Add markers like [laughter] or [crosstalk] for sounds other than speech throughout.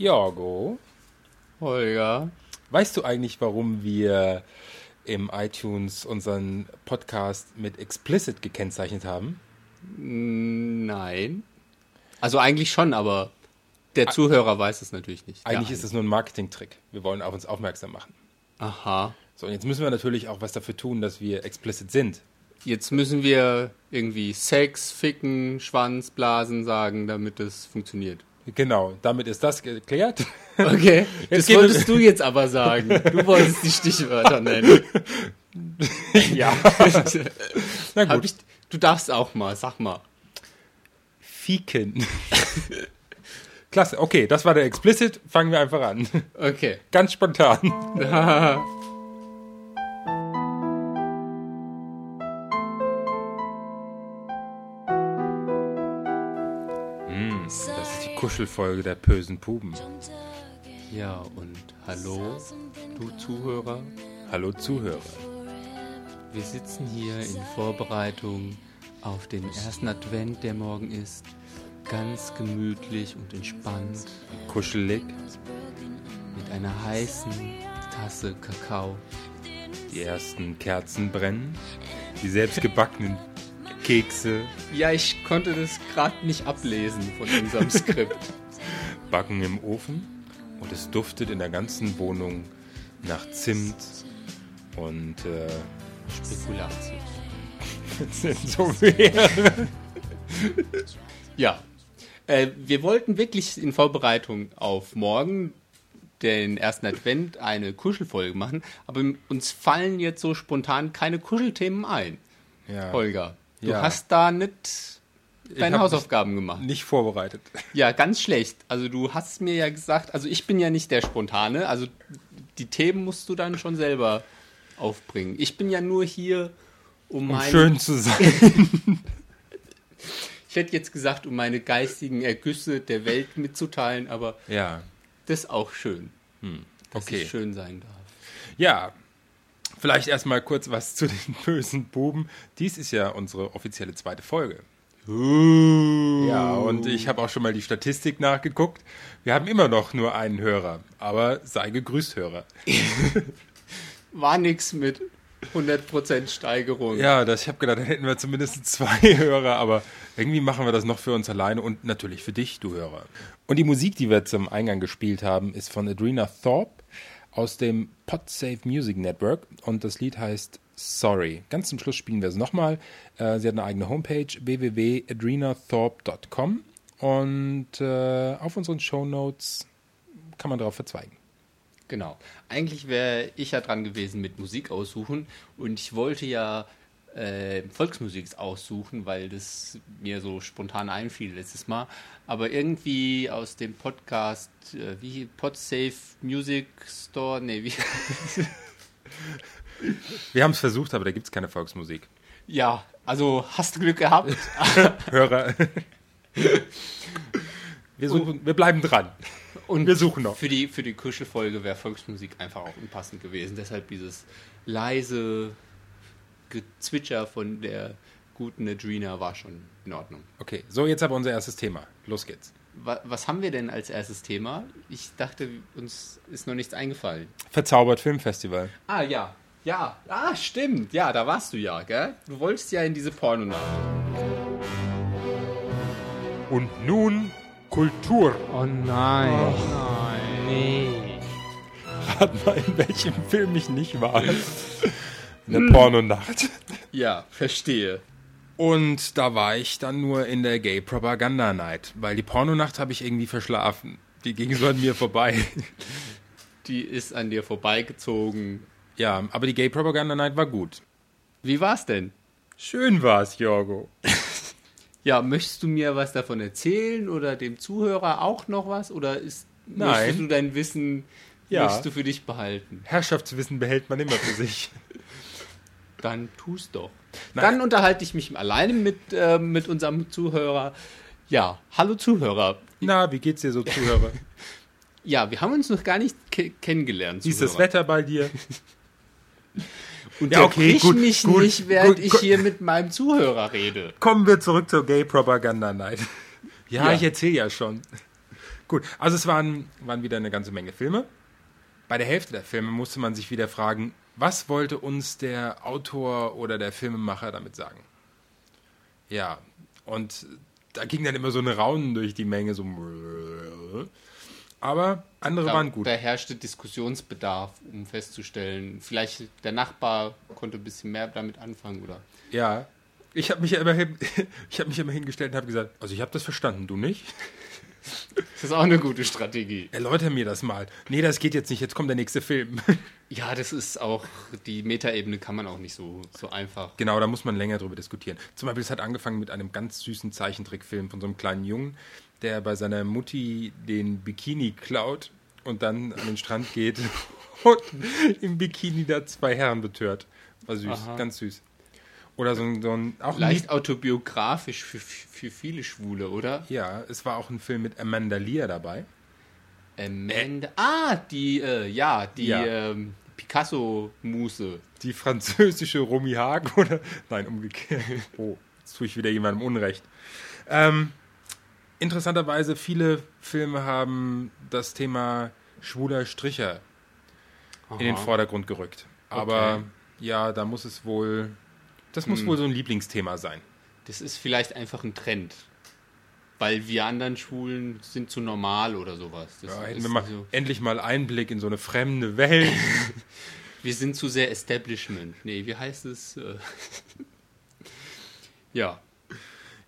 Jorgo, Holger. weißt du eigentlich, warum wir im iTunes unseren Podcast mit explicit gekennzeichnet haben? Nein. Also eigentlich schon, aber der Zuhörer weiß es natürlich nicht. Eigentlich ist es nur ein Marketingtrick. Wir wollen auf uns aufmerksam machen. Aha. So, und jetzt müssen wir natürlich auch was dafür tun, dass wir explicit sind. Jetzt müssen wir irgendwie Sex, Ficken, Schwanz, Blasen sagen, damit es funktioniert. Genau, damit ist das geklärt. Okay, [laughs] Jetzt das wolltest du jetzt aber sagen. Du wolltest die Stichwörter [laughs] nennen. ja. [laughs] Na gut. ich, du darfst auch mal, sag mal. Fieken. Klasse, okay, das war der explicit. Fangen wir einfach an. Okay. Ganz spontan. Kuschelfolge der bösen Puben. Ja, und hallo, du Zuhörer. Hallo Zuhörer. Wir sitzen hier in Vorbereitung auf den ersten Advent, der morgen ist. Ganz gemütlich und entspannt Kuschelig. mit einer heißen Tasse Kakao. Die ersten Kerzen brennen. Die selbstgebackenen Kekse Ja, ich konnte das gerade nicht ablesen von unserem [laughs] Skript. backen im Ofen. Und es duftet in der ganzen Wohnung nach Zimt und äh, Spekulatius. [laughs] sind so wäre. [laughs] Ja. Äh, wir wollten wirklich in Vorbereitung auf morgen, den ersten Advent, eine Kuschelfolge machen, aber uns fallen jetzt so spontan keine Kuschelthemen ein. Ja, Holger, du Ja. hast da nicht deine Hausaufgaben gemacht. nicht vorbereitet. Ja, ganz schlecht. Also du hast mir ja gesagt, also ich bin ja nicht der Spontane, also die Themen musst du dann schon selber aufbringen. Ich bin ja nur hier, um, Um mein, schön zu sein. [laughs] ich hätte jetzt gesagt, um meine geistigen Ergüsse der Welt mitzuteilen, aber Ja, das ist auch schön, dass okay. ich schön sein darf. Ja, vielleicht erstmal kurz was zu den [laughs] bösen Buben. Dies ist ja unsere offizielle zweite Folge. Ja, und ich habe auch schon mal die Statistik nachgeguckt. Wir haben immer noch nur einen Hörer, aber sei gegrüßt, Hörer. [laughs] War nix mit 100% Steigerung. Ja, das, ich habe gedacht, dann hätten wir zumindest zwei [laughs] Hörer, aber irgendwie machen wir das noch für uns alleine und natürlich für dich, du Hörer. Und die Musik, die wir zum Eingang gespielt haben, ist von Adrena Thorpe aus dem Podsafe Music Network und das Lied heißt Sorry. Ganz zum Schluss spielen wir es nochmal. Äh, sie hat eine eigene Homepage www.adrenathorpe.com und äh, auf unseren Shownotes kann man darauf verzweigen. Genau. Eigentlich wäre ich ja dran gewesen mit Musik aussuchen und ich wollte ja äh, Volksmusik aussuchen, weil das mir so spontan einfiel letztes Mal. Aber irgendwie aus dem Podcast, äh, wie Podsafe Music Store, nee, wie, [laughs] Wir haben es versucht, aber da gibt es keine Volksmusik. ja, also hast du Glück gehabt. [laughs] Hörer. Wir, suchen, wir bleiben dran. Und Wir suchen noch. Für die, für die Kuschelfolge wäre Volksmusik einfach auch unpassend gewesen. Deshalb dieses leise Gezwitscher von der guten Adrena war schon in Ordnung. Okay, so jetzt aber unser erstes Thema. Los geht's. Wa- Was haben wir denn als erstes Thema? Ich dachte, uns ist noch nichts eingefallen. Verzaubert Filmfestival. Ah, ja. Ja. Ah, stimmt. Ja, da warst du ja, gell? Du wolltest ja in diese Pornonacht. Und nun Kultur. Oh nein. nein. Nee. Rat mal, in welchem Film ich nicht war. In der Pornonacht. Ja, verstehe. Und da war ich dann nur in der Gay Propaganda Night, weil die Pornonacht habe ich irgendwie verschlafen. Die ging so an mir vorbei. [laughs] Die ist an dir vorbeigezogen. Ja, aber die Gay Propaganda Night war gut. Wie war's denn? Schön war's, Jorgo. [laughs] Ja, möchtest du mir was davon erzählen oder dem Zuhörer auch noch was? Oder ist, Nein. möchtest du dein Wissen Ja. möchtest du für dich behalten? Herrschaftswissen behält man immer für sich. [laughs] Dann tu's doch. Nein. Dann unterhalte ich mich alleine mit, äh, mit unserem Zuhörer. Ja, hallo Zuhörer. Na, wie geht's dir so, Zuhörer? [laughs] Ja, wir haben uns noch gar nicht ke kennengelernt. Wie ist das. Wetter bei dir? [laughs] Und Ja, okay, gut, mich gut, nicht, während gut, ich hier mit meinem Zuhörer rede. Kommen wir zurück zur Gay Propaganda Night. [laughs] Ja, Ja. ich erzähle ja schon. Gut, also es waren, waren wieder eine ganze Menge Filme. Bei der Hälfte der Filme musste man sich wieder fragen, was wollte uns der Autor oder der Filmemacher damit sagen? Ja, und da ging dann immer so eine Raunen durch die Menge, so. Aber andere Da, waren gut. da herrschte Diskussionsbedarf, um festzustellen, vielleicht der Nachbar konnte ein bisschen mehr damit anfangen oder. Ja. Ich habe mich ja immer, hin, [laughs] ich hab mich immer hingestellt und habe gesagt, also ich habe das verstanden, du nicht? Das ist auch eine gute Strategie. Erläuter mir das mal. Nee, das geht jetzt nicht, jetzt kommt der nächste Film. [laughs] Ja, das ist auch, die Metaebene kann man auch nicht so, so einfach. Genau, da muss man länger drüber diskutieren. Zum Beispiel, es hat angefangen mit einem ganz süßen Zeichentrickfilm von so einem kleinen Jungen, der bei seiner Mutti den Bikini klaut und dann an den Strand geht [laughs] und im Bikini da zwei Herren betört. War süß, Aha. ganz süß. Oder so ein, so ein auch Leicht autobiografisch für, für viele Schwule, oder? Ja, es war auch ein Film mit Amanda Lear dabei. Amanda. Ah, die, äh, ja, die Ja. Ähm, Picasso-Muse. Die französische Romy Hagen [laughs] oder nein, umgekehrt. Oh, jetzt tue ich wieder jemandem Unrecht. Ähm, interessanterweise, viele Filme haben das Thema schwuler Stricher in den Aha. Vordergrund gerückt. Aber Okay. ja, da muss es wohl, das muss wohl so ein Lieblingsthema sein. Das ist vielleicht einfach ein Trend. Weil wir anderen Schwulen sind zu normal oder sowas. Das Ja, hätten wir mal so, endlich mal Einblick in so eine fremde Welt. [laughs] wir sind zu sehr Establishment. Nee, wie heißt es? Äh, [laughs] ja.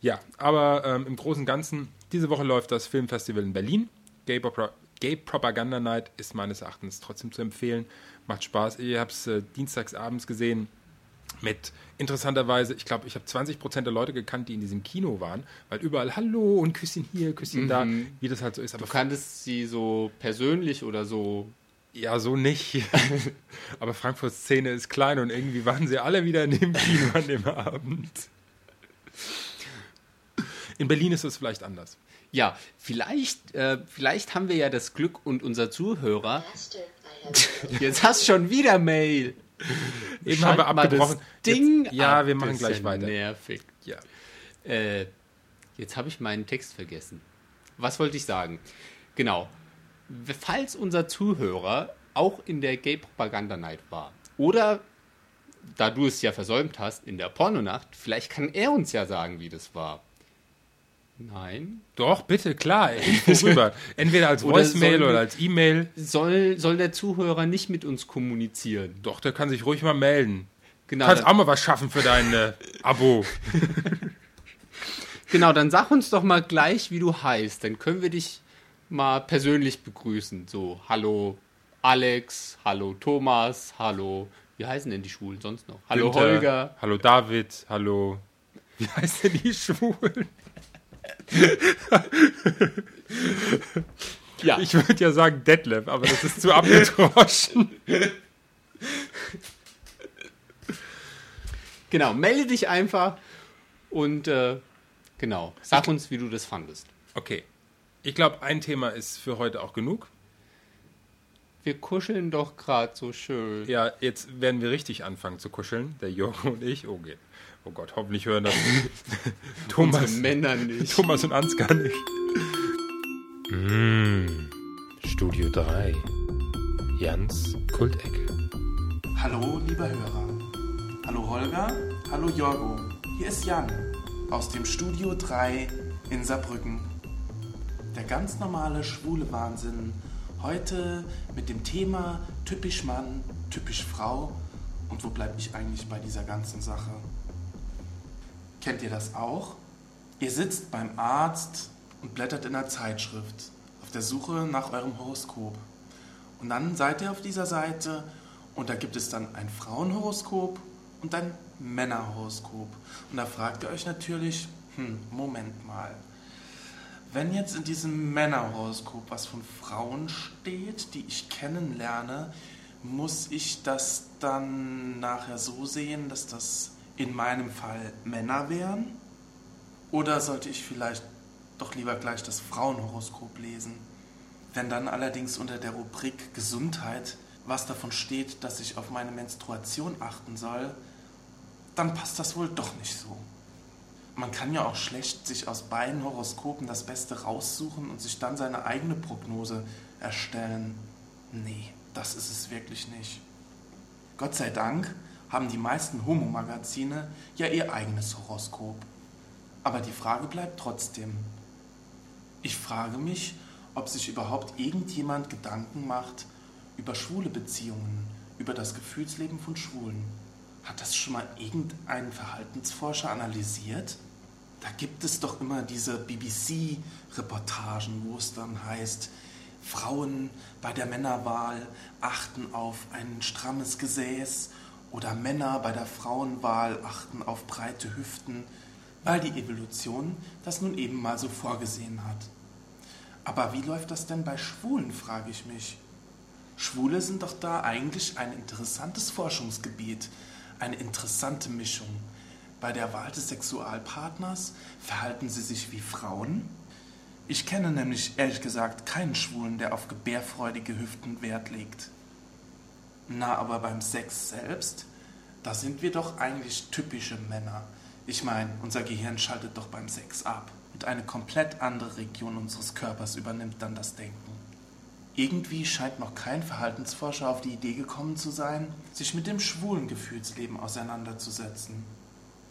Ja, aber ähm, im Großen und Ganzen, diese Woche läuft das Filmfestival in Berlin. Gay, Pro Gay Propaganda Night ist meines Erachtens trotzdem zu empfehlen. Macht Spaß. Ich habe es äh, dienstags abends gesehen mit interessanterweise, ich glaube, ich habe 20% der Leute gekannt, die in diesem Kino waren, weil überall Hallo und Küsschen hier, Küsschen da, wie das halt so ist. Aber Du kanntest sie so persönlich oder so. ja, so nicht. [laughs] aber Frankfurts Szene ist klein und irgendwie waren sie alle wieder in dem Kino an dem Abend. In Berlin ist es vielleicht anders. Ja, vielleicht, äh, vielleicht haben wir ja das Glück und unser Zuhörer. [laughs] Jetzt hast schon wieder Mail. Eben haben wir abgebrochen. Das Ding Jetzt, ja, ab. wir machen gleich weiter. Nervig. Ja. Äh, jetzt habe ich meinen Text vergessen. Was wollte ich sagen? Genau. Falls unser Zuhörer auch in der Gay Propaganda Night war oder da du es ja versäumt hast in der Pornonacht, vielleicht kann er uns ja sagen, wie das war. Nein. Doch, bitte, klar. Info rüber. [laughs] Entweder als Voicemail oder als E-Mail. Soll, soll der Zuhörer nicht mit uns kommunizieren? Doch, der kann sich ruhig mal melden. Genau, Kannst auch mal was schaffen für dein äh, Abo. [laughs] genau, dann sag uns doch mal gleich, wie du heißt. Dann können wir dich mal persönlich begrüßen. So, hallo Alex, hallo Thomas, hallo, wie heißen denn die Schwulen sonst noch? Hallo Günther, Holger. Hallo David. Hallo. Wie heißt denn die Schwulen? [laughs] Ja, Ich würde ja sagen Detlef, aber das ist zu abgedroschen. [laughs] genau, melde dich einfach und äh, genau, sag uns, wie du das fandest. Okay. Ich glaube, ein Thema ist für heute auch genug. Wir kuscheln doch gerade so schön. Ja, jetzt werden wir richtig anfangen zu kuscheln. Der Jürgen und ich. Oh, geht. oh Gott, hoffentlich hören das [laughs] Thomas, Unsere Männer nicht. Thomas und Ansgar nicht. Mm, Studio 3. Jans Kultecke. Hallo, liebe Hörer. Hallo Holger, hallo Jorgo. Hier ist Jan aus dem Studio 3 in Saarbrücken. Der ganz normale schwule Wahnsinn. Heute mit dem Thema typisch Mann, typisch Frau. Und wo bleibe ich eigentlich bei dieser ganzen Sache? Kennt ihr das auch? Ihr sitzt beim Arzt und blättert in einer Zeitschrift auf der Suche nach eurem Horoskop. Und dann seid ihr auf dieser Seite und da gibt es dann ein Frauenhoroskop und ein Männerhoroskop. Und da fragt ihr euch natürlich, hm, Moment mal. Wenn jetzt in diesem Männerhoroskop was von Frauen steht, die ich kennenlerne, muss ich das dann nachher so sehen, dass das in meinem Fall Männer wären? Oder sollte ich vielleicht doch lieber gleich das Frauenhoroskop lesen? Wenn dann allerdings unter der Rubrik Gesundheit was davon steht, dass ich auf meine Menstruation achten soll, dann passt das wohl doch nicht so. Man kann ja auch schlecht sich aus beiden Horoskopen das Beste raussuchen und sich dann seine eigene Prognose erstellen. Nee, das ist es wirklich nicht. Gott sei Dank haben die meisten Homo-Magazine ja ihr eigenes Horoskop. Aber die Frage bleibt trotzdem. Ich frage mich, ob sich überhaupt irgendjemand Gedanken macht über schwule Beziehungen, über das Gefühlsleben von Schwulen. Hat das schon mal irgendein Verhaltensforscher analysiert? Da gibt es doch immer diese BBC-Reportagen, wo es dann heißt, Frauen bei der Männerwahl achten auf ein strammes Gesäß oder Männer bei der Frauenwahl achten auf breite Hüften, weil die Evolution das nun eben mal so vorgesehen hat. Aber wie läuft das denn bei Schwulen, frage ich mich. Schwule sind doch da eigentlich ein interessantes Forschungsgebiet, eine interessante Mischung. Bei der Wahl des Sexualpartners verhalten sie sich wie Frauen. Ich kenne nämlich ehrlich gesagt keinen Schwulen, der auf gebärfreudige Hüften Wert legt. Na, aber beim Sex selbst, da sind wir doch eigentlich typische Männer. Ich meine, unser Gehirn schaltet doch beim Sex ab und eine komplett andere Region unseres Körpers übernimmt dann das Denken. Irgendwie scheint noch kein Verhaltensforscher auf die Idee gekommen zu sein, sich mit dem schwulen Gefühlsleben auseinanderzusetzen.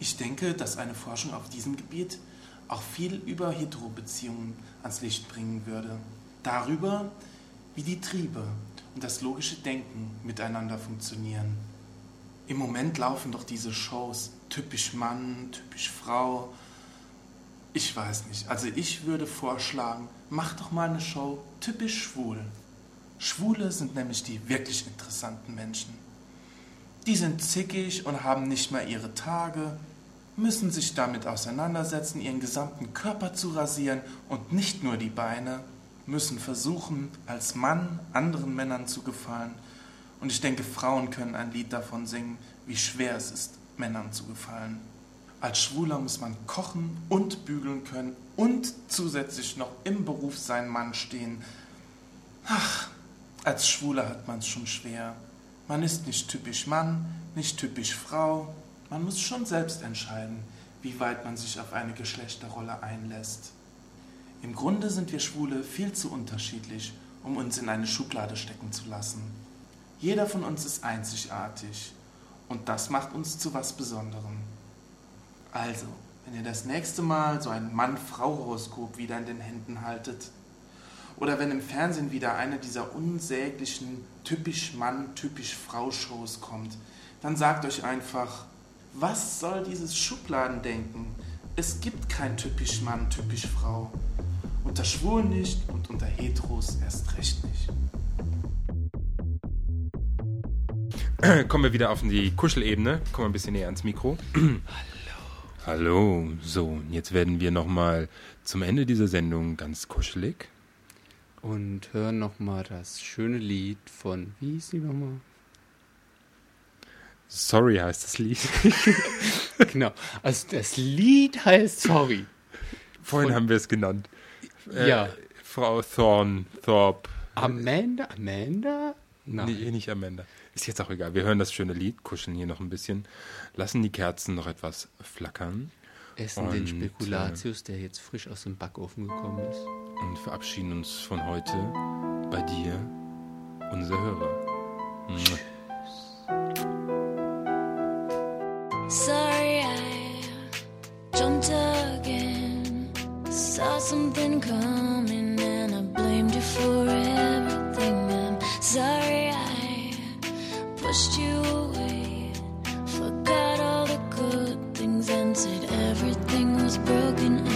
Ich denke, dass eine Forschung auf diesem Gebiet auch viel über Heterobeziehungen ans Licht bringen würde. Darüber, wie die Triebe und das logische Denken miteinander funktionieren. Im Moment laufen doch diese Shows typisch Mann, typisch Frau. Ich weiß nicht. Also ich würde vorschlagen, mach doch mal eine Show typisch schwul. Schwule sind nämlich die wirklich interessanten Menschen. Die sind zickig und haben nicht mehr ihre Tage, müssen sich damit auseinandersetzen, ihren gesamten Körper zu rasieren und nicht nur die Beine, müssen versuchen, als Mann anderen Männern zu gefallen. Und ich denke, Frauen können ein Lied davon singen, wie schwer es ist, Männern zu gefallen. Als Schwuler muss man kochen und bügeln können und zusätzlich noch im Beruf sein Mann stehen. Ach, als Schwuler hat man es schon schwer. Man ist nicht typisch Mann, nicht typisch Frau. Man muss schon selbst entscheiden, wie weit man sich auf eine Geschlechterrolle einlässt. Im Grunde sind wir Schwule viel zu unterschiedlich, um uns in eine Schublade stecken zu lassen. Jeder von uns ist einzigartig und das macht uns zu was Besonderem. Also, wenn ihr das nächste Mal so ein Mann-Frau-Horoskop wieder in den Händen haltet, oder wenn im Fernsehen wieder eine dieser unsäglichen typisch Mann, typisch Frau-Shows kommt, dann sagt euch einfach, was soll dieses Schubladendenken? Es gibt kein typisch Mann, typisch Frau. Unter Schwulen nicht und unter Heteros erst recht nicht. Kommen wir wieder auf die Kuschelebene. Kommen wir ein bisschen näher ans Mikro. [clears throat] Hallo. So, jetzt werden wir nochmal zum Ende dieser Sendung ganz kuschelig. Und hören nochmal das schöne Lied von, wie hieß die nochmal? Sorry heißt das Lied. [laughs] genau. Also das Lied heißt Sorry. Vorhin von, haben wir es genannt. Äh, ja. Frau Thorn, Thorpe. Amanda? Amanda? Nein. Nee, nicht Amanda. Ist jetzt auch egal. Wir hören das schöne Lied, kuscheln hier noch ein bisschen, lassen die Kerzen noch etwas flackern. Essen und, den Spekulatius, der jetzt frisch aus dem Backofen gekommen ist. Und verabschieden uns von heute bei dir, unser Hörer. Tschüss. Sorry, I jumped again. Saw something coming and I blamed you for everything. I'm sorry pushed you away. Forgot all the good things and said everything was broken